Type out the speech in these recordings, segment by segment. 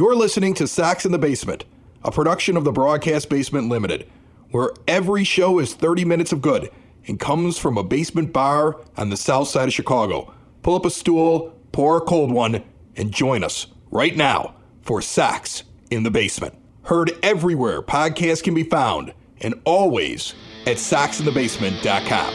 You're listening to Sox in the Basement, a production of the Broadcast Basement Limited, where every show is 30 minutes of good and comes from a basement bar on the south side of Chicago. Pull up a stool, pour a cold one, and join us right now for Sox in the Basement. Heard everywhere podcasts can be found, and always at soxinthebasement.com.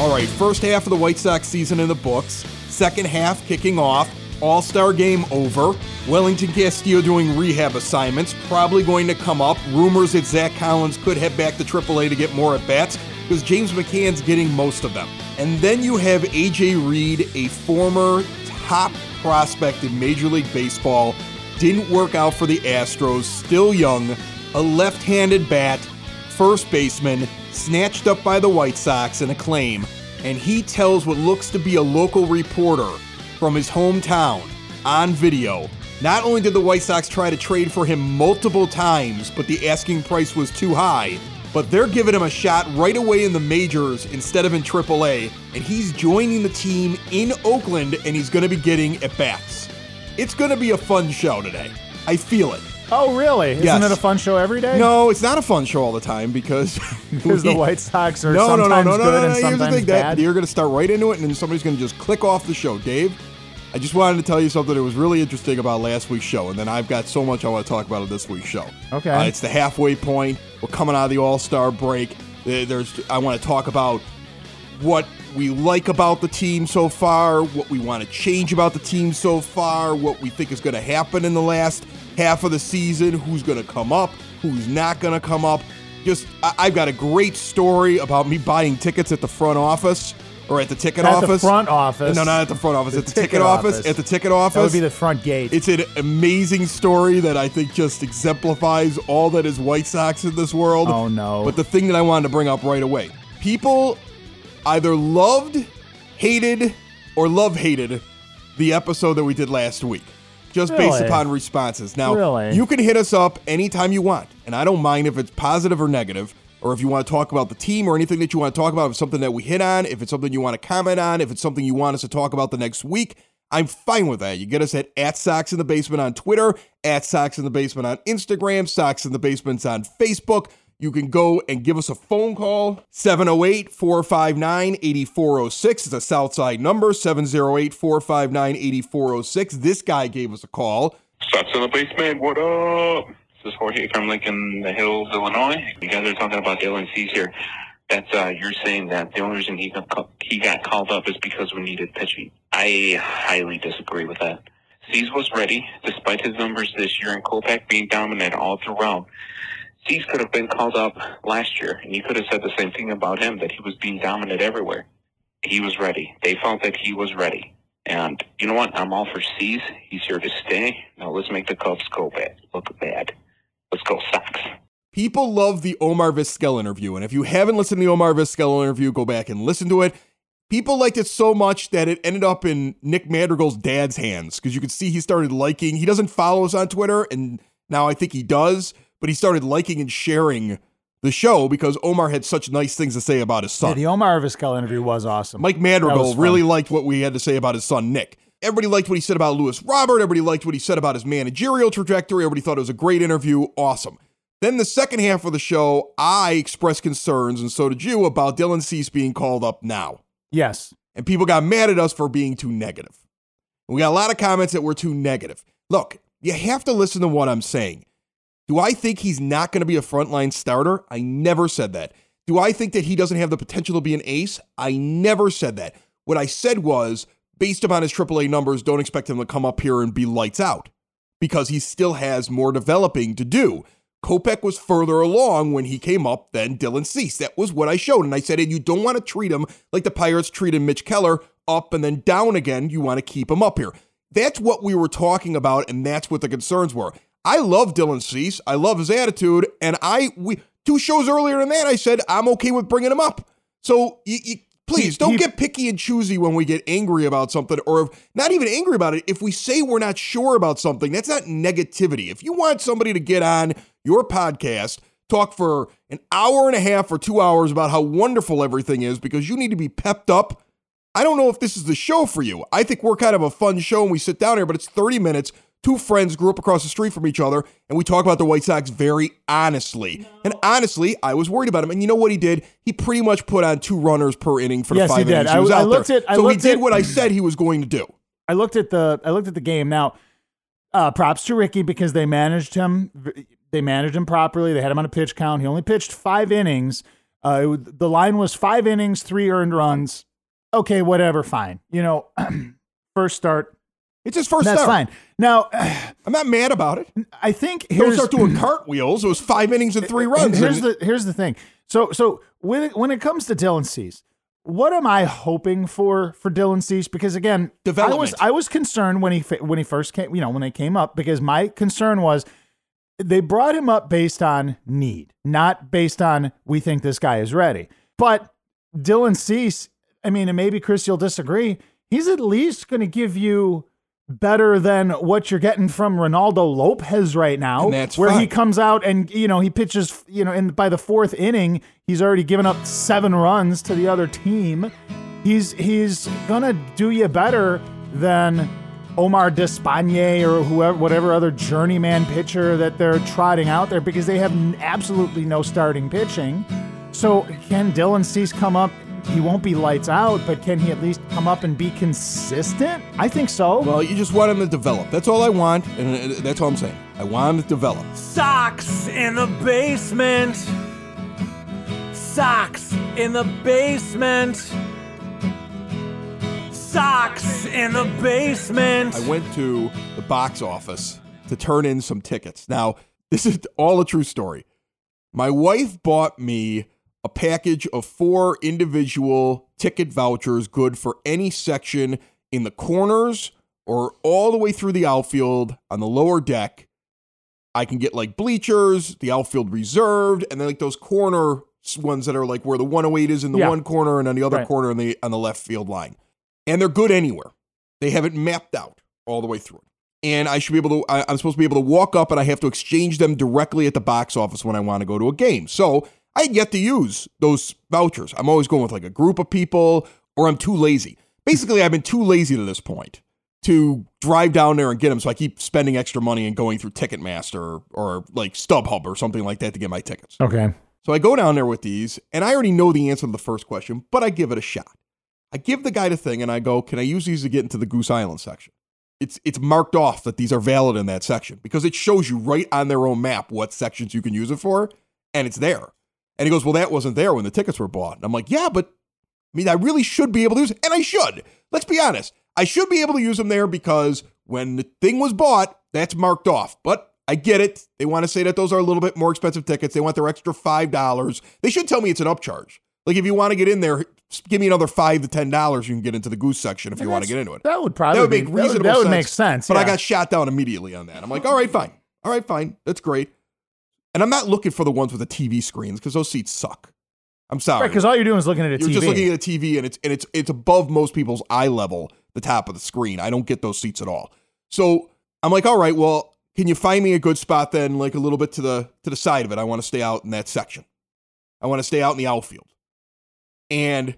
All right, first half of the White Sox season in the books. Second half kicking off. All Star game over. Wellington Castillo doing rehab assignments. Probably going to come up. Rumors that Zack Collins could head back to AAA to get more at bats because James McCann's getting most of them. And then you have AJ Reed, a former top prospect in Major League Baseball. Didn't work out for the Astros, still young, a left handed bat, first baseman, snatched up by the White Sox in a claim, and he tells what looks to be a local reporter from his hometown on video. Not only did the White Sox try to trade for him multiple times, but the asking price was too high, but they're giving him a shot right away in the majors instead of in AAA, and he's joining the team in Oakland and he's going to be getting at bats. It's going to be a fun show today. I feel it. Oh, really? Isn't it a fun show every day? No, it's not a fun show all the time because Because the White Sox are no, no, sometimes no, no, no, good no, no. and Here's the sometimes thing: that bad. you're going to start right into it, and then somebody's going to just click off the show. Dave, I just wanted to tell you something that was really interesting about last week's show, and then I've got so much I want to talk about on this week's show. Okay. Uh, it's the halfway point. We're coming out of the All Star break. There's, I want to talk about what we like about the team so far, what we want to change about the team so far, what we think is going to happen in the last half of the season, who's going to come up, who's not going to come up. Just, I- I've got a great story about me buying tickets at the front office or at the ticket At the office. front office. No, not at the front office. The at the ticket, ticket office. office. At the ticket office. that would be the front gate. It's an amazing story that I think just exemplifies all that is White Sox in this world. Oh, no. But the thing that I wanted to bring up right away people either loved, hated, or love hated the episode that we did last week. Just based upon responses. Now, Really? you can hit us up anytime you want, and I don't mind if it's positive or negative, or if you want to talk about the team or anything that you want to talk about, if it's something that we hit on, if it's something you want to comment on, if it's something you want us to talk about the next week. I'm fine with that. You get us at, at Sox in the Basement on Twitter, at Sox in the Basement on Instagram, Sox in the Basement's on Facebook. You can go and give us a phone call, 708 459 8406. It's a Southside number, 708 459 8406. This guy gave us a call. Sucks in the basement. What up? This is Jorge from Lincoln the Hills, Illinois. You guys are talking about Dylan Cease here. That's uh, you're saying that the only reason he got he got called up is because we needed pitching. I highly disagree with that. Cease was ready, despite his numbers this year and Kopech being dominant all throughout. Cease could have been called up last year, and you could have said the same thing about him that he was being dominant everywhere. He was ready. They felt that he was ready. And you know what? I'm all for Cease. He's here to stay. Now let's make the Cubs go bad. Look bad. Let's go Sox. People love the Omar Vizquel interview, and if you haven't listened to the Omar Vizquel interview, go back and listen to it. People liked it so much that it ended up in Nick Madrigal's dad's hands because you could see he started liking. He doesn't follow us on Twitter, and now I think he does, but he started liking and sharing the show because Omar had such nice things to say about his yeah, son. the Omar Vizquel interview was awesome. Mike Madrigal really liked what we had to say about his son, Nick. Everybody liked what he said about Luis Robert. Everybody liked what he said about his managerial trajectory. Everybody thought it was a great interview. Awesome. Then the second half of the show, I expressed concerns, and so did you, about Dylan Cease being called up now. Yes. And people got mad at us for being too negative. We got a lot of comments that were too negative. Look, you have to listen to what I'm saying. Do I think he's not going to be a frontline starter? I never said that. Do I think that he doesn't have the potential to be an ace? I never said that. What I said was, based upon his AAA numbers, don't expect him to come up here and be lights out because he still has more developing to do. Kopech was further along when he came up than Dylan Cease. That was what I showed. And I said, and you don't want to treat him like the Pirates treated Mitch Keller up and then down again. You want to keep him up here. That's what we were talking about, and that's what the concerns were. I love Dylan Cease. I love his attitude, and I we two shows earlier than that I said I'm okay with bringing him up. So you, you please He- don't he- get picky and choosy when we get angry about something, or if, not even angry about it. If we say we're not sure about something, that's not negativity. If you want somebody to get on your podcast, talk for an hour and a half or two hours about how wonderful everything is because you need to be pepped up, I don't know if this is the show for you. I think we're kind of a fun show and we sit down here, but it's 30 minutes. Two friends grew up across the street from each other, and we talk about the White Sox very honestly. And honestly, I was worried about him. And you know what he did? He pretty much put on two runners per inning for Yes, the he five did. innings he I- was I out looked there. at- I so he did at- what I said he was going to do. I looked at the I looked at the game. Now, uh, props to Ricky because they managed him. They managed him properly. They had him on a pitch count. He only pitched five innings. Uh, it the line was five innings, three earned runs. Okay, whatever, fine. You know, first start. It's his first That's start. fine. Now, I'm not mad about it. I think Don't start doing cartwheels. It was five innings and three runs. Here's the here's the thing. So so when it, when it comes to Dylan Cease, what am I hoping for for Dylan Cease? Because again, I was I was concerned when he when he first came, you know, when they came up because my concern was they brought him up based on need, not based on we think this guy is ready. But Dylan Cease, I mean, and maybe Chris, you'll disagree. He's at least going to give you better than what you're getting from Reynaldo Lopez right now, where he comes out and you know he pitches, you know, and by the fourth inning, he's already given up seven runs to the other team. He's he's gonna do you better than Omar Despaigne or whoever, whatever other journeyman pitcher that they're trotting out there because they have absolutely no starting pitching. So can Dylan Cease come up? He won't be lights out, but can he at least come up and be consistent? I think so. well, you just want him to develop. That's all I want, and uh, that's all I'm saying. I want him to develop. Sox in the basement. Sox in the basement. Sox in the basement. I went to the box office to turn in some tickets. Now, this is all a true story. My wife bought me a package of four individual ticket vouchers, good for any section in the corners or all the way through the outfield on the lower deck. I can get like bleachers, the outfield reserved, and then like those corner ones that are like where the 108 is in the Yeah. one corner and on the other Right. corner on the on the left field line. And they're good anywhere. They have it mapped out all the way through it. And I should be able to, I, I'm supposed to be able to walk up and I have to exchange them directly at the box office when I want to go to a game. So I had yet to use those vouchers. I'm always going with like a group of people or I'm too lazy. Basically, I've been too lazy to this point to drive down there and get them. So I keep spending extra money and going through Ticketmaster or, or like StubHub or something like that to get my tickets. okay. So I go down there with these, and I already know the answer to the first question, but I give it a shot. I give the guy the thing, and I go, "Can I use these to get into the Goose Island section?" It's it's marked off that these are valid in that section because it shows you right on their own map what sections you can use it for, and it's there. And he goes, "Well, that wasn't there when the tickets were bought." And I'm like, "Yeah, but I mean, I really should be able to use, and I should. Let's be honest. I should be able to use them there because when the thing was bought, that's marked off. But I get it. They want to say that those are a little bit more expensive tickets. They want their extra five dollars. They should tell me it's an upcharge. Like if you want to get in there, give me another five to ten dollars. You can get into the goose section if you want to get into it. That would probably That would be- make reasonable that would, sense. make sense. But I got shot down immediately on that. I'm like, all right, fine. All right, fine. That's great. And I'm not looking for the ones with the TV screens because those seats suck. I'm sorry. because all you're doing is looking at a You're TV. just looking at a TV and it's and it's it's above most people's eye level, the top of the screen. I don't get those seats at all. So I'm like, all right, well, can you find me a good spot then, like a little bit to the to the side of it? I want to stay out in that section. I want to stay out in the outfield. And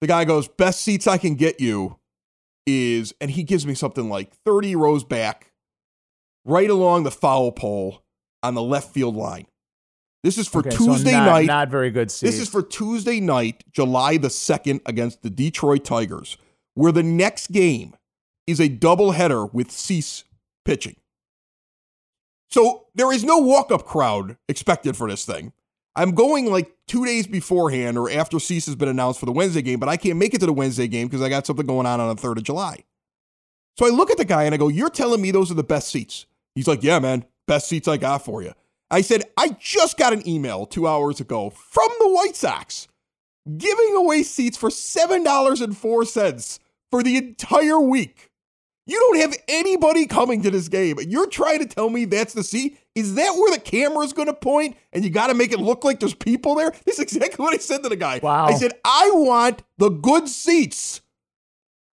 the guy goes, best seats I can get you is, and he gives me something like 30 rows back, right along the foul pole on the left field line. This is for Okay, so Tuesday not, night. Not very good seats. This is for Tuesday night, July the 2nd, against the Detroit Tigers, where the next game is a doubleheader with Cease pitching. So there is no walk up crowd expected for this thing. I'm going like two days beforehand or after Cease has been announced for the Wednesday game, but I can't make it to the Wednesday game because I got something going on on the 3rd of July. So I look at the guy and I go, You're telling me those are the best seats? He's like, Yeah, man, best seats I got for you. I said, I just got an email two hours ago from the White Sox giving away seats for $7.04 for the entire week. You don't have anybody coming to this game. You're trying to tell me that's the seat? Is that where the camera's going to point and you got to make it look like there's people there? This is exactly what I said to the guy. Wow. I said, I want the good seats.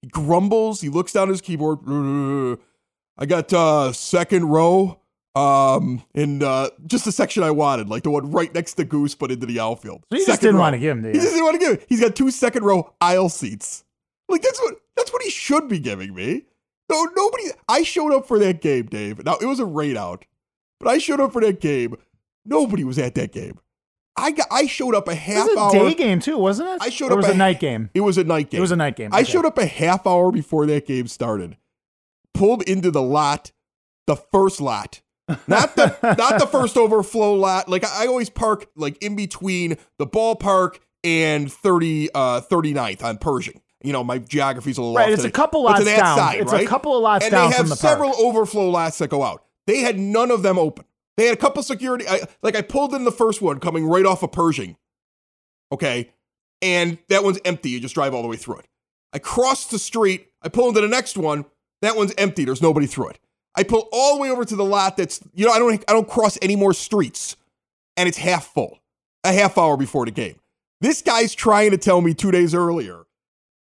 He grumbles. He looks down at his keyboard. I got uh, second row um, in uh, just the section I wanted, like the one right next to Goose, but into the outfield. So you just didn't row. want to give him He just didn't want to give it. He's got two second row aisle seats. Like that's what that's what he should be giving me. No, nobody. I showed up for that game, Dave. Now it was a rain out, but I showed up for that game. Nobody was at that game. I got. I showed up a It half was a hour. day game too, wasn't it? I showed Or up was a a night game. It was a night game. It was a night game. I okay. showed up a half hour before that game started. Pulled into the lot, the first lot. Not the not the first overflow lot. Like I always park like in between the ballpark and 30 uh 39th on Pershing. You know, my geography's a little Right, off it's a couple lots down. side, It's a couple of lots and down they have from the park. several overflow lots that go out. They had none of them open. They had a couple security. I, like I pulled in the first one coming right off of Pershing. Okay, and that one's empty. You just drive all the way through it. I cross the street. I pull into the next one. That one's empty. There's nobody through it. I pull all the way over to the lot that's you know I don't I don't cross any more streets, and it's half full. A half hour before the game. This guy's trying to tell me two days earlier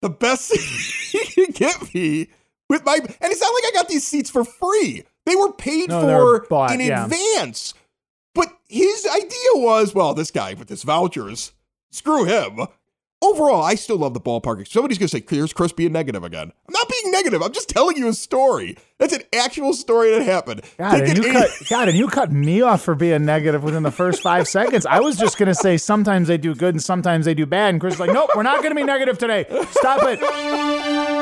the best he can get me with my and it's not like I got these seats for free. They were paid No, were for bought, in yeah. advance. But his idea was, well, this guy with his vouchers, screw him. Overall, I still love the ballpark. Somebody's gonna say, "Here's Chris being negative again." I'm not being negative. I'm just telling you a story. That's an actual story that happened. God, and you eight- cut God, and you cut me off for being negative within the first five seconds. I was just gonna say sometimes they do good and sometimes they do bad, and Chris like, nope, we're not gonna be negative today. Stop it.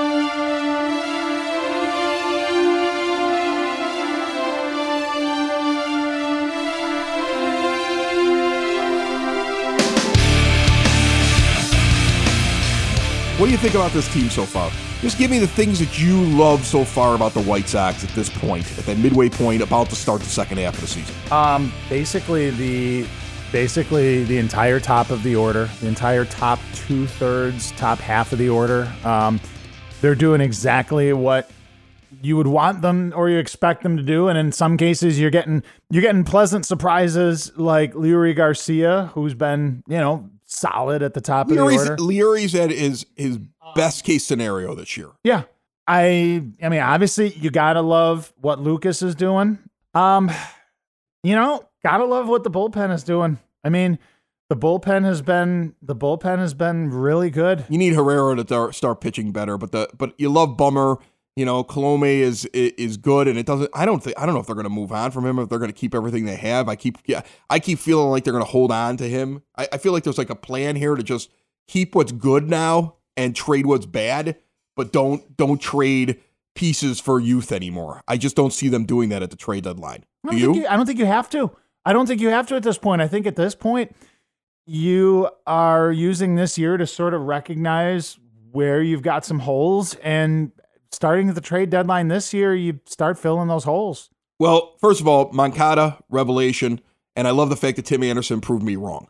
What do you think about this team so far? Just give me the things that you love so far about the White Sox at this point, at that midway point, about to start the second half of the season. Um, basically the basically the entire top of the order, the entire top two thirds, top half of the order. Um, they're doing exactly what you would want them or you expect them to do, and in some cases you're getting you're getting pleasant surprises like Leury Garcia, who's been you know solid at the top of the Leury's, order. Leury's at his his best case scenario this year. Yeah. I I mean, obviously you gotta love what Lucas is doing. Um, you know, gotta love what the bullpen is doing. I mean, the bullpen has been the bullpen has been really good. You need Herrera to start pitching better, but the but you love Bummer. You know, Colome is is good, and it doesn't. I don't think I don't know if they're going to move on from him. If they're going to keep everything they have, I keep yeah, I keep feeling like they're going to hold on to him. I, I feel like there's like a plan here to just keep what's good now and trade what's bad, but don't don't trade pieces for youth anymore. I just don't see them doing that at the trade deadline. Do you? you, I don't think you have to. I don't think you have to at this point. I think at this point, you are using this year to sort of recognize where you've got some holes, and starting at the trade deadline this year, you start filling those holes. Well, first of all, Moncada revelation, and I love the fact that Tim Anderson proved me wrong.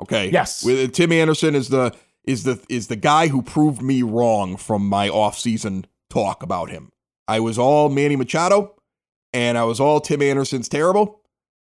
Okay. Yes. With, uh, Tim Anderson is the is the is the guy who proved me wrong from my offseason talk about him. I was all Manny Machado, and I was all Tim Anderson's terrible,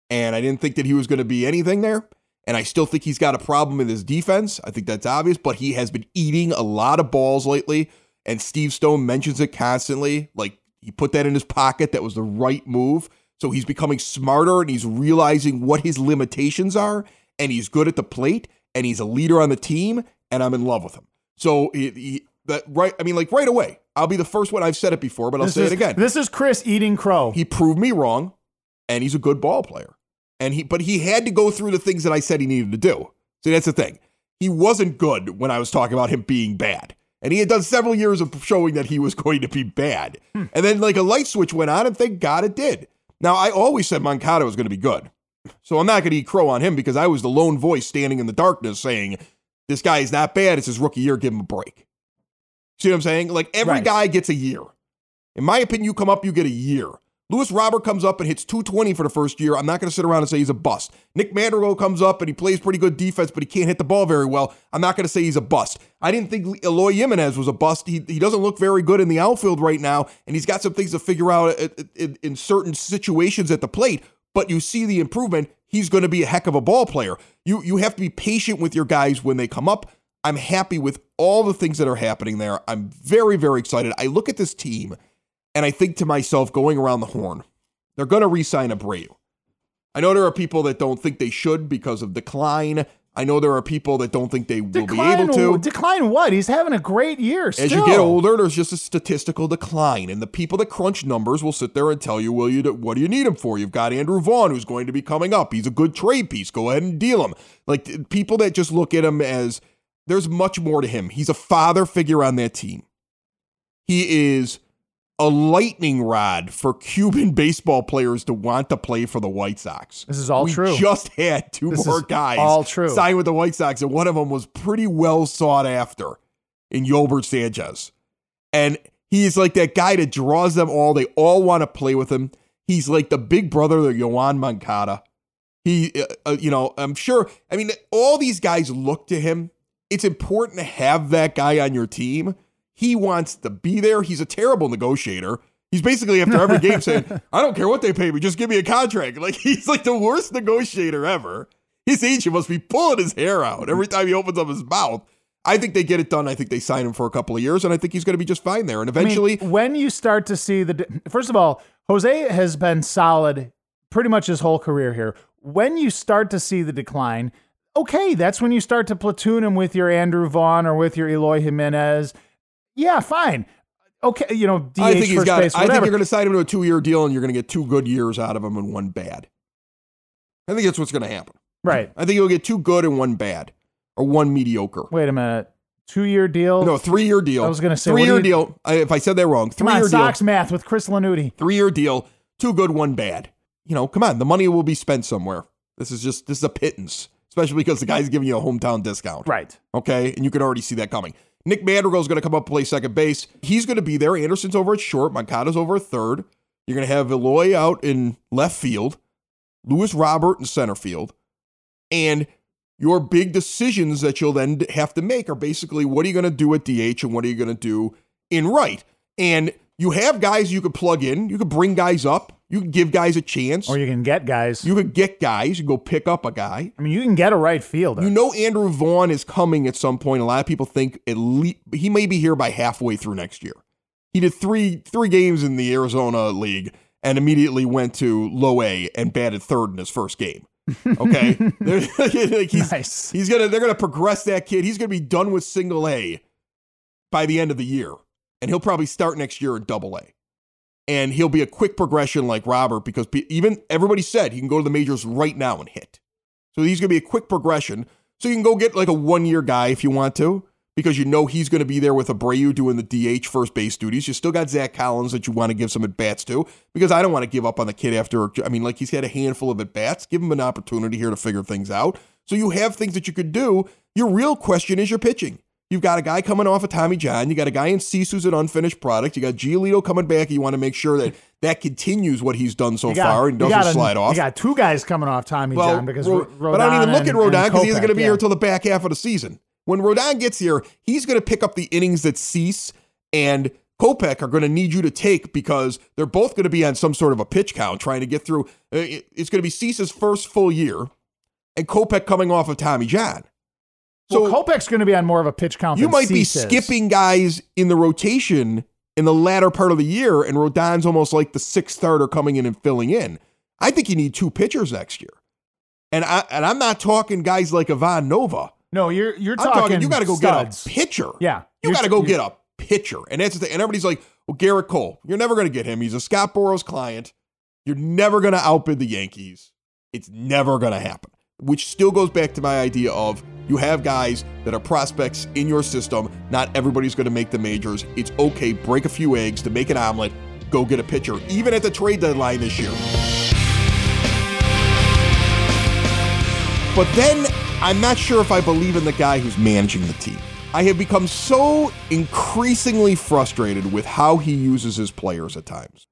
and I didn't think that he was going to be anything there. And I still think he's got a problem in his defense. I think that's obvious, but he has been eating a lot of balls lately. And Steve Stone mentions it constantly. Like he put that in his pocket. That was the right move. So he's becoming smarter and he's realizing what his limitations are. And he's good at the plate and he's a leader on the team. And I'm in love with him. So he, he that right. I mean, like right away. I'll be the first one. I've said it before, but I'll This say is, it again. This is Chris eating crow. He proved me wrong, and he's a good ball player. And he, but he had to go through the things that I said he needed to do. See, that's the thing. He wasn't good when I was talking about him being bad, and he had done several years of showing that he was going to be bad. Hmm. And then like a light switch went on, and thank God it did. Now I always said Moncada was going to be good, so I'm not going to eat crow on him because I was the lone voice standing in the darkness saying, "This guy is not bad. It's his rookie year. Give him a break." See what I'm saying? Like every Right. guy gets a year. In my opinion, you come up, you get a year. Luis Robert comes up and hits 220 for the first year. I'm not going to sit around and say he's a bust. Nick Madrigal comes up and he plays pretty good defense, but he can't hit the ball very well. I'm not going to say he's a bust. I didn't think Eloy Jimenez was a bust. He, he doesn't look very good in the outfield right now, and he's got some things to figure out at- in, in certain situations at the plate. But you see the improvement. He's going to be a heck of a ball player. You you have to be patient with your guys when they come up. I'm happy with all the things that are happening there. I'm very very excited. I look at this team and I think to myself, going around the horn, they're going to re sign Abreu. I know there are people that don't think they should because of decline. I know there are people that don't think they will Decline, be able to. decline what? He's having a great year. As you get older, there's just a statistical decline, and the people that crunch numbers will sit there and tell you, "Well, you what do you need him for? You've got Andrew Vaughn, who's going to be coming up. He's a good trade piece. Go ahead and deal him." Like people that just look at him as there's much more to him. He's a father figure on that team. He is a lightning rod for Cuban baseball players to want to play for the White Sox. This is all we true. just had two This more guys all true. sign with the White Sox, and one of them was pretty well sought after in Yolbert Sanchez. And he's like that guy that draws them all. They all want to play with him. He's like the big brother of Yoan Moncada. He, uh, uh, you know, I'm sure. I mean, all these guys look to him. It's important to have that guy on your team. He wants to be there. He's a terrible negotiator. He's basically after every game saying, "I don't care what they pay me, just give me a contract." Like he's like the worst negotiator ever. His agent must be pulling his hair out every time he opens up his mouth. I think they get it done. I think they sign him for a couple of years, and I think he's going to be just fine there. And I mean, eventually, when you start to see the first of all, Jose has been solid pretty much his whole career here. When you start to see the decline, okay, that's when you start to platoon him with your Andrew Vaughn or with your Eloy Jimenez. Yeah, fine. Okay, you know, DH I think he's got. base, I think you're going to sign him to a two-year deal, and you're going to get two good years out of him and one bad. I think that's what's going to happen. right. I think you'll get two good and one bad, or one mediocre. Wait a minute. Two year deal. No, three-year deal. I was gonna say, three-year you- deal. I, if I said that wrong, Come on, deal. Sox math with Chris Lanuti. Three-year deal. Two good, one bad. You know, come on. The money will be spent somewhere. This is just this is a pittance, especially because the guy's giving you a hometown discount. Right. Okay, and you can already see that coming. Nick Madrigal's going to come up and play second base. He's going to be there. Anderson's over at short. Moncada's over at third. You're going to have Eloy out in left field. Luis Robert in center field. And your big decisions that you'll then have to make are basically what are you going to do at DH and what are you going to do in right. And you have guys you could plug in. You could bring guys up. You can give guys a chance. Or you can get guys. you could get guys. You can go pick up a guy. I mean, you can get a right fielder. You know Andrew Vaughn is coming at some point. A lot of people think at least he may be here by halfway through next year. He did three three games in the Arizona League and immediately went to low A and batted third in his first game. Okay, like he's, Nice. he's gonna they're gonna progress that kid. He's gonna be done with single A by the end of the year, and he'll probably start next year in double A. And he'll be a quick progression like Robert because even everybody said he can go to the majors right now and hit. So he's going to be a quick progression. So you can go get like a one year guy if you want to, because you know he's going to be there with Abreu doing the DH first base duties. You still got Zack Collins that you want to give some at bats to, because I don't want to give up on the kid after. I mean, like he's had a handful of at bats. Give him an opportunity here to figure things out. So you have things that you could do. Your real question is your pitching. You've got a guy coming off of Tommy John. You got a guy in Cease who's an unfinished product. You got Giolito coming back. You want to make sure that that continues what he's done so got- far and doesn't a- slide off. You got two guys coming off Tommy John because Ro- Ro- but I don't even Rodon look at Rodon because he's going to be yeah. here until the back half of the season. When Rodon gets here, he's going to pick up the innings that Cease and Kopech are going to need you to take because they're both going to be on some sort of a pitch count trying to get through. uh, It's going to be Cease's first full year and Kopech coming off of Tommy John. So well, Kopech's going to be on more of a pitch count. You might be is. skipping guys in the rotation in the latter part of the year, and Rodon's almost like the sixth starter coming in and filling in. I think you need two pitchers next year. And I and I'm not talking guys like Ivan Nova. No, you're you're I'm talking. talking you got to go studs. get a pitcher. Yeah, You got to go get a pitcher. And that's the thing. And everybody's like, well, Gerrit Cole, you're never going to get him. He's a Scott Boras client. You're never going to outbid the Yankees. It's never going to happen. Which still goes back to my idea of you have guys that are prospects in your system. Not everybody's going to make the majors. It's okay. Break a few eggs to make an omelet. Go get a pitcher, even at the trade deadline this year. But then I'm not sure if I believe in the guy who's managing the team. I have become so increasingly frustrated with how he uses his players at times,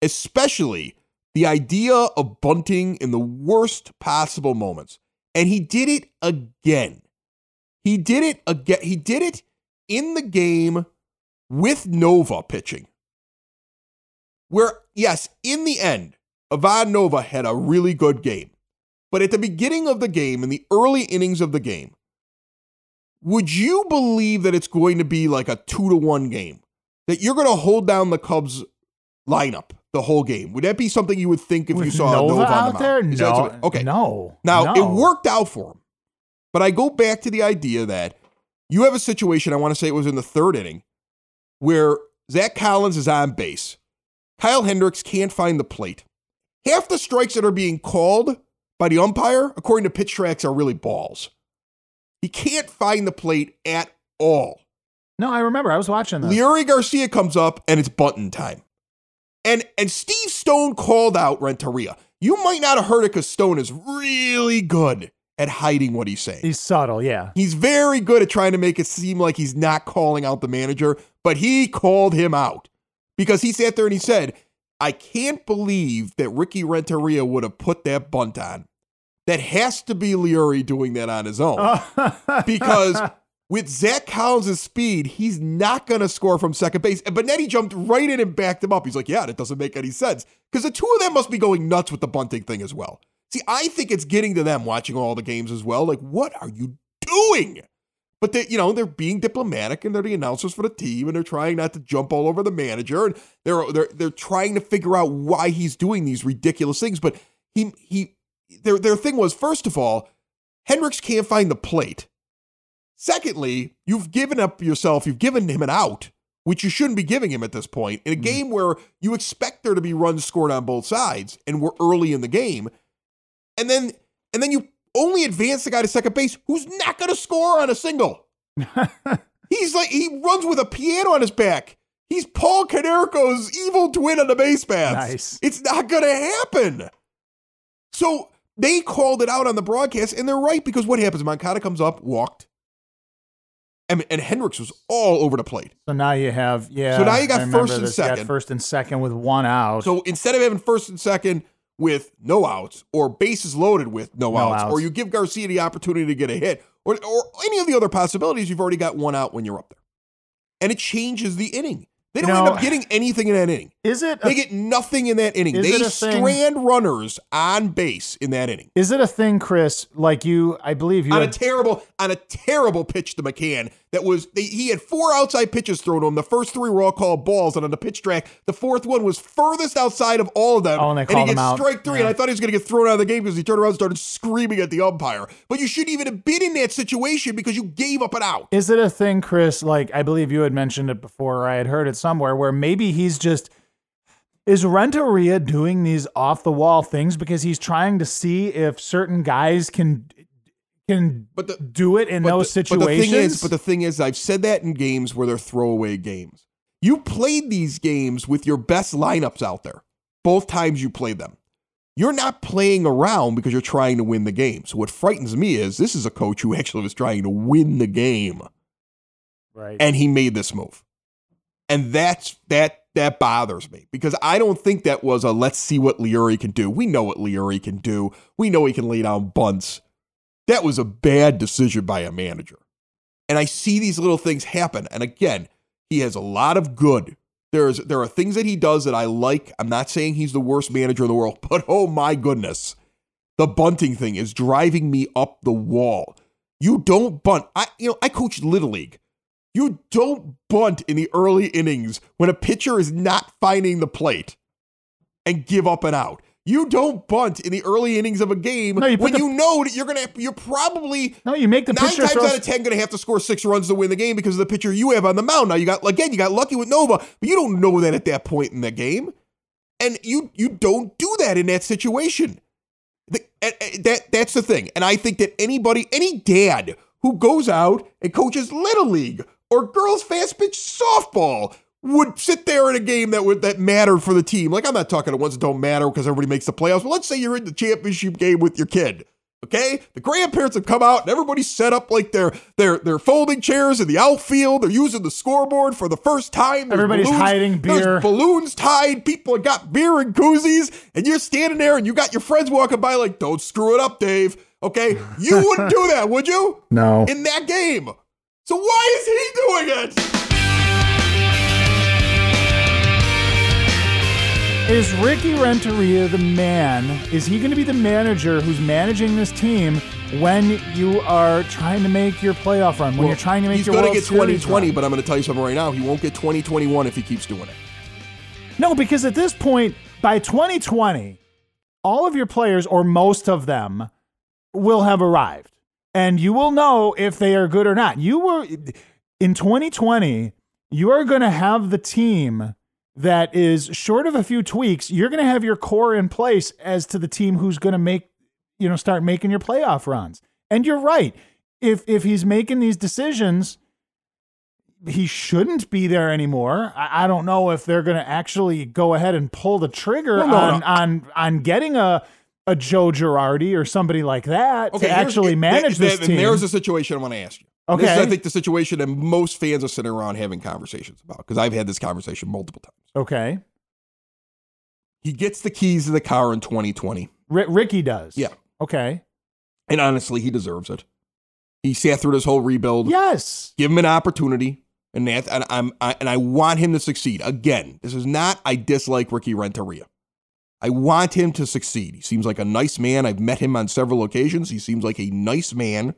especially the idea of bunting in the worst possible moments. And he did it again. He did it again. He did it in the game with Nova pitching. Where, yes, in the end, Ivan Nova had a really good game. But at the beginning of the game, in the early innings of the game, would you believe that it's going to be like a two to one game? That you're going to hold down the Cubs lineup the whole game? Would that be something you would think if With you saw Nova Nova the out there? Is No. okay. No. Now no. it worked out for him, But I go back to the idea that you have a situation, I want to say it was in the third inning, where Zack Collins is on base. Kyle Hendricks can't find the plate. Half the strikes that are being called by the umpire, according to pitch tracks, are really balls. He can't find the plate at all. No, I remember. I was watching this. Leury Garcia comes up and it's button time. And and Steve Stone called out Renteria. You might not have heard it because Stone is really good at hiding what he's saying. He's subtle, yeah. He's very good at trying to make it seem like he's not calling out the manager, but he called him out because he sat there and he said, I can't believe that Ricky Renteria would have put that bunt on. That has to be Leury doing that on his own. because with Zack Collins' speed, he's not going to score from second base. And Benetti jumped right in and backed him up. He's like, yeah, that doesn't make any sense. Because the two of them must be going nuts with the bunting thing as well. See, I think it's getting to them watching all the games as well. Like, what are you doing? But they, you know, they're being diplomatic and they're the announcers for the team and they're trying not to jump all over the manager and they're they're they're trying to figure out why he's doing these ridiculous things. But he he their their thing was first of all, Hendricks can't find the plate. Secondly, you've given up yourself, you've given him an out, which you shouldn't be giving him at this point. In a mm-hmm. game where you expect there to be runs scored on both sides, and we're early in the game. And then and then you only advance the guy to second base who's not gonna score on a single. He's like he runs with a piano on his back. He's Paul Konerko's evil twin on the base paths. Nice. It's not gonna happen. So they called it out on the broadcast, and they're right because what happens? Moncada comes up, walked, and, and Hendricks was all over the plate. So now you have yeah. So now you got first and. You got second. first and second with one out. So instead of having first and second with no outs, or bases loaded with no, No outs, outs. or you give Garcia the opportunity to get a hit, or or any of the other possibilities, you've already got one out when you're up there, and it changes the inning. They don't end know- up getting anything in that inning. Is it They a, get nothing in that inning. They strand runners on base in that inning. is it a thing, Chris? Like you, I believe you. on a terrible on a terrible pitch to McCann. That was they, he had four outside pitches thrown to him. The first three were all called balls, and on the pitch track, the fourth one was furthest outside of all of them. Oh, and they he called him gets out. strike three, and I thought he was going to get thrown out of the game because he turned around and started screaming at the umpire. But you shouldn't even have been in that situation because you gave up an out. Is it a thing, Chris? Like I believe you had mentioned it before, or I had heard it somewhere, where maybe he's just is Renteria doing these off the wall things because he's trying to see if certain guys can can But the do it in those the, situations. But the thing is, but the thing is, I've said that in games where they're throwaway games. You played these games with your best lineups out there. Both times you played them. You're not playing around because you're trying to win the game. So what frightens me is this is a coach who actually was trying to win the game right. and he made this move. And that's that that bothers me because I don't think that was a let's see what Leury can do. We know what Leury can do. We know he can lay down bunts. That was a bad decision by a manager. And I see these little things happen. And again, he has a lot of good. There's there are things that he does that I like. I'm not saying he's the worst manager in the world, but oh my goodness. The bunting thing is driving me up the wall. You don't bunt. I you know, I coached little league. You don't bunt in the early innings when a pitcher is not finding the plate and give up an out. You don't bunt in the early innings of a game No, you when the- you know that you're gonna you're probably no, you make the nine times throw. out of ten going to have to score six runs to win the game because of the pitcher you have on the mound. Now you got again, you got lucky with Nova, but you don't know that at that point in the game, and you you don't do that in that situation. The- and that that's the thing, and I think that anybody, any dad who goes out and coaches little league or girls fast pitch softball would sit there in a game that would that mattered for the team. Like I'm not talking to ones that don't matter because everybody makes the playoffs. But let's say you're in the championship game with your kid. Okay, the grandparents have come out and everybody's set up like their their their folding chairs in the outfield. They're using the scoreboard for the first time. There's Everybody's hiding there's beer. balloons tied. People have got beer and koozies, and you're standing there and you got your friends walking by like, "Don't screw it up, Dave." Okay, you wouldn't do that, would you? no. In that game. So why is he doing it? Is Ricky Renteria the man? Is he going to be the manager who's managing this team when you are trying to make your playoff run? When you're trying to make He's your gonna World get Series 2020, run? but I'm going to tell you something right now. He won't get 2021 if he keeps doing it. No, because at this point, by 2020, all of your players, or most of them, will have arrived. And you will know if they are good or not. You were in 2020, you are going to have the team that is short of a few tweaks. You're going to have your core in place as to the team who's going to make, you know, start making your playoff runs. And you're right. If if he's making these decisions, he shouldn't be there anymore. I, I don't know if they're going to actually go ahead and pull the trigger Well, no, on, no. on on getting a a Joe Girardi or somebody like that to actually th- manage th- this team. There's a situation I want to ask you. This is, Okay. I think the situation that most fans are sitting around having conversations about because I've had this conversation multiple times. okay, He gets the keys to the car in 2020, R- Ricky does. Yeah. Okay. and honestly, he deserves it. He sat through this whole rebuild. Yes. Give him an opportunity, and that, and I'm, I, and I want him to succeed. Again, this is not I dislike Ricky Renteria. I want him to succeed. He seems like a nice man. I've met him on several occasions. He seems like a nice man,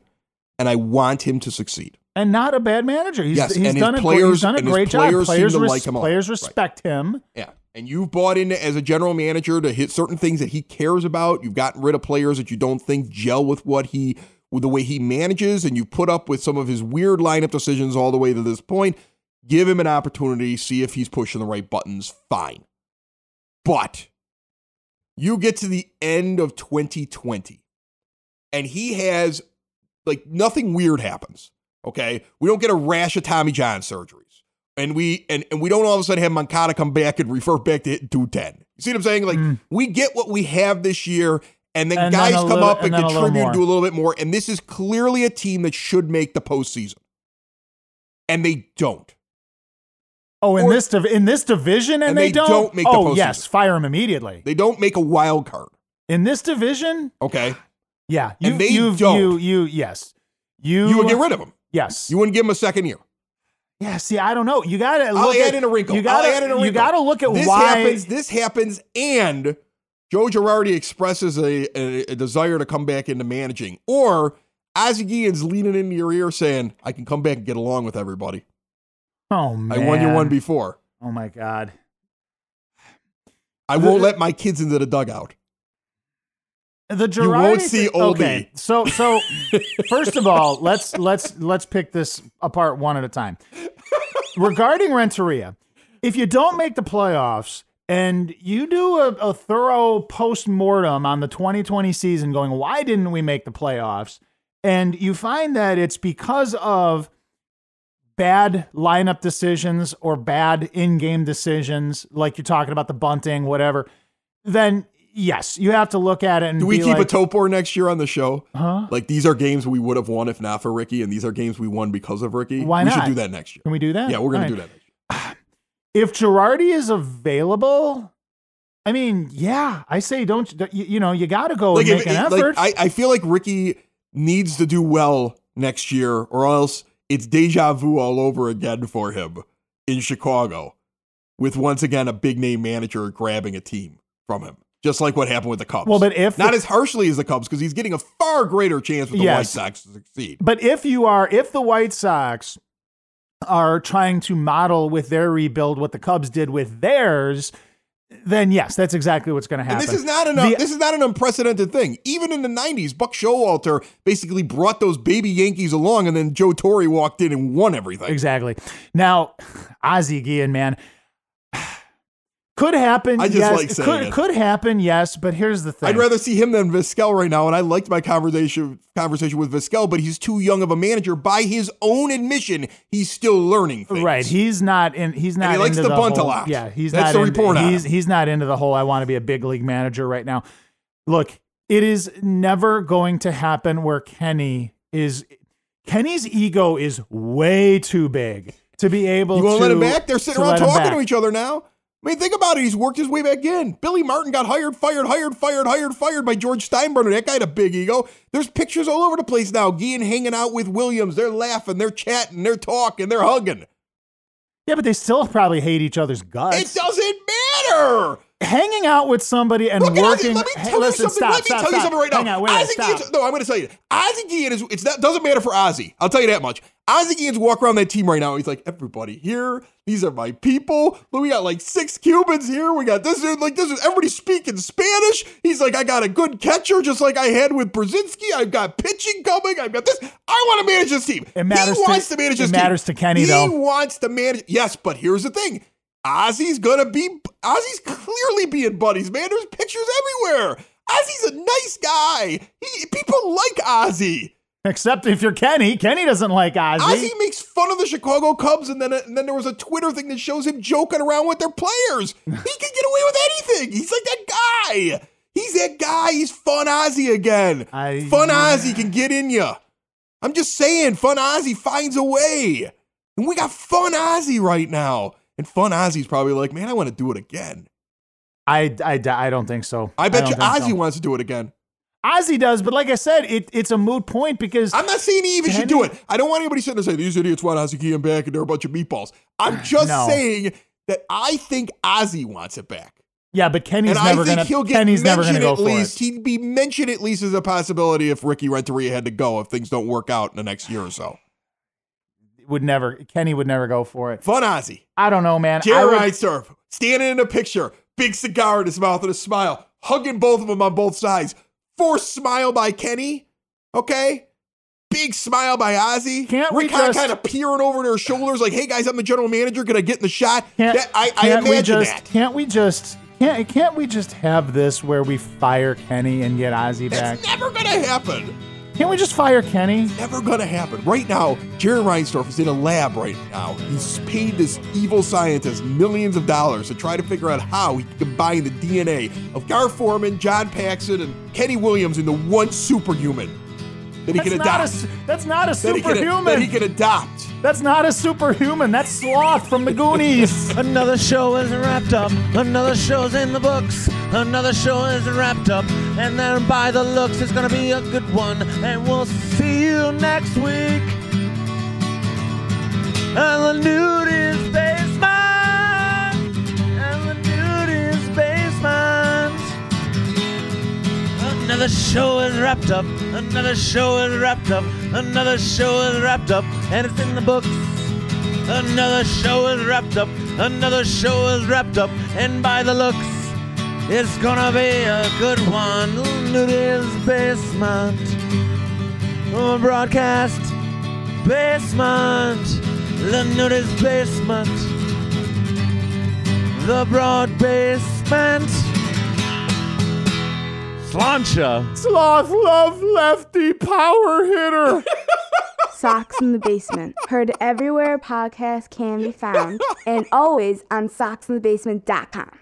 and I want him to succeed. And not a bad manager. He's, Yes, he's and his done a, he's done a great job. players seem Players, to res- like him a lot. players Right. respect him. Yeah. And you've bought in as a general manager to hit certain things that he cares about. You've gotten rid of players that you don't think gel with what he with the way he manages, and you've put up with some of his weird lineup decisions all the way to this point. Give him an opportunity, see if he's pushing the right buttons. Fine. But you get to the end of 2020, and he has like nothing weird happens. Okay. We don't get a rash of Tommy John surgeries and we and, and we don't all of a sudden have Moncada come back and refer back to hitting 210. You see what I'm saying? Like Mm. we get what we have this year, and then And guys a come little- up and, and then contribute and do a little bit more. And this is clearly a team that should make the postseason. And they don't. Oh, in Or- this div- in this division, and, And they, they don't. don't make the oh, yes, fire him immediately. They don't make a wild card. In this division, Okay. yeah, you, And they you've, don't. you, you, yes, you, You would get rid of him. yes, You wouldn't give him a second year. yeah. See, I don't know. You gotta I'll look add at, in a wrinkle. You gotta, I'll add in a wrinkle. you gotta look at this why. happens. This happens, and Joe Girardi expresses a, a, a desire to come back into managing, or Ozzie Guillen's leaning into your ear saying, "I can come back and get along with everybody. Oh man, I won you one before. Oh my god. I won't let my kids into the dugout." The Girardi You won't see thing- Oldie. Okay, so so first of all, let's let's let's pick this apart one at a time. Regarding Renteria, if you don't make the playoffs and you do a, a thorough post mortem on the 2020 season, going, why didn't we make the playoffs? And you find that it's because of bad lineup decisions or bad in-game decisions, like you're talking about the bunting, whatever. Then yes, you have to look at it and Do we keep like, a Topor next year on the show? Huh? Like these are games we would have won if not for Ricky, and these are games we won because of Ricky. Why we not? should do that next year. Can we do that? Yeah, we're gonna All do that. Next year. If Girardi is available, I mean, yeah, I say don't. You, you know, you got to go Like, and if- make an like, effort. I, I feel like Ricky needs to do well next year, or else it's deja vu all over again for him in Chicago, with once again a big name manager grabbing a team from him, just like what happened with the Cubs. well, but if not the- as harshly as the Cubs, because he's getting a far greater chance with the White Sox to succeed. But if you are, if the White Sox are trying to model with their rebuild what the Cubs did with theirs, then yes, that's exactly what's going to happen. And this is not an The- this is not an unprecedented thing. Even in the '90s, Buck Showalter basically brought those baby Yankees along, and then Joe Torre walked in and won everything. exactly. Now, Ozzie Guillen, man. Could happen. I just yes. like saying could, it. could happen, yes. But here's the thing. I'd rather see him than Vizquel right now, and I liked my conversation conversation with Vizquel, but he's too young of a manager. By his own admission, he's still learning things. Right. He's not in. He's not. he likes to the bunt a whole- lot. Yeah. He's That's not. the into- report he's he's not into the whole. I want to be a big league manager right now. Look, it is never going to happen where Kenny is. Kenny's ego is way too big to be able. To. You won't to, let him back? They're sitting around talking to each other now. I mean, think about it. He's worked his way back in. Billy Martin got hired, fired, hired, fired, hired, fired by George Steinbrenner. That guy had a big ego. There's pictures all over the place now. Guillen hanging out with Williams. They're laughing, they're chatting, they're talking, they're hugging. Yeah, but they still probably hate each other's guts. It doesn't matter. Hanging out with somebody and Look, working. let me Hey, tell listen, you something. stop, let me stop, tell you something right now. Hang on, wait, Ozzie stop. Guillen's- no, I'm going to tell you. Ozzie Guillen is. It's that doesn't matter for Ozzie. I'll tell you that much. Ozzie Guillen's walk around that team right now. He's like, everybody here. These are my people. We got like six Cubans here. We got this dude. Like this is everybody speaking Spanish. He's like, I got a good catcher, just like I had with Pierzynski. I've got pitching coming. I've got this. I want to manage this team. It matters He to- wants to, manage it this matters team. to Kenny, he though. wants to manage. Yes, but here's the thing. Ozzie's gonna be. Ozzie's clearly being buddies, man. There's pictures everywhere. Ozzie's a nice guy. He, people like Ozzie. Except if you're Kenny. Kenny doesn't like Ozzie. Ozzie makes fun of the Chicago Cubs, and then and then there was a Twitter thing that shows him joking around with their players. He can get away with anything. He's like that guy. He's that guy. He's fun Ozzie again. I- fun Ozzie can get in you. I'm just saying, fun Ozzie finds a way, and we got fun Ozzie right now. And fun Ozzie's probably like, man, I want to do it again. I, I, I don't think so. I bet don't you Ozzie so. wants to do it again. Ozzie does, but like I said, it, it's a moot point because I'm not saying he even should do it. I don't want anybody sitting there saying these idiots want Ozzie Guillen back and they're a bunch of meatballs. I'm just No. saying that I think Ozzie wants it back. yeah, but Kenny's and never gonna. he'll get Kenny's never gonna go at for least. it. He'd be mentioned at least as a possibility if Ricky Renteria had to go if things don't work out in the next year or so. Would never. Kenny would never go for it. Fun Ozzie. I don't know, man. Jerry would- Reinsdorf standing in a picture, big cigar in his mouth and a smile, hugging both of them on both sides. Forced smile by Kenny. Okay? Big smile by Ozzie. Can't we Rick just- kind of peering over their shoulders, like, "Hey guys, I'm the general manager. Can I get in the shot?" Can't, That- I, I can't we imagine just, that. Can't we just? Can't can't we just have this where we fire Kenny and get Ozzie back? That's never gonna happen. Can't we just fire Kenny? Never gonna happen. Right now, Jerry Reinsdorf is in a lab right now. He's paid this evil scientist millions of dollars to try to figure out how he can combine the DNA of Gar Forman, John Paxson, and Kenny Williams into one superhuman that he That's can not, a, adopt. that's not a that, he can, superhuman. that he can adopt. That's not a superhuman. That's Sloth from the Goonies. Another show is wrapped up. Another show's in the books. Another show is wrapped up. And then by the looks, it's gonna be a good one. And we'll see you next week. And the nudist basement. And the nudist basement. Another show is wrapped up. Another show is wrapped up. Another show is wrapped up. And it's in the books. Another show is wrapped up. Another show is wrapped up. And by the looks, it's gonna be a good one. Nudist basement. Broadcast basement. The nudist basement. The broad basement. Slancha. Sloth love lefty power hitter. Sox in the Basement. Heard everywhere podcasts can be found and always on soxinthebasement.com.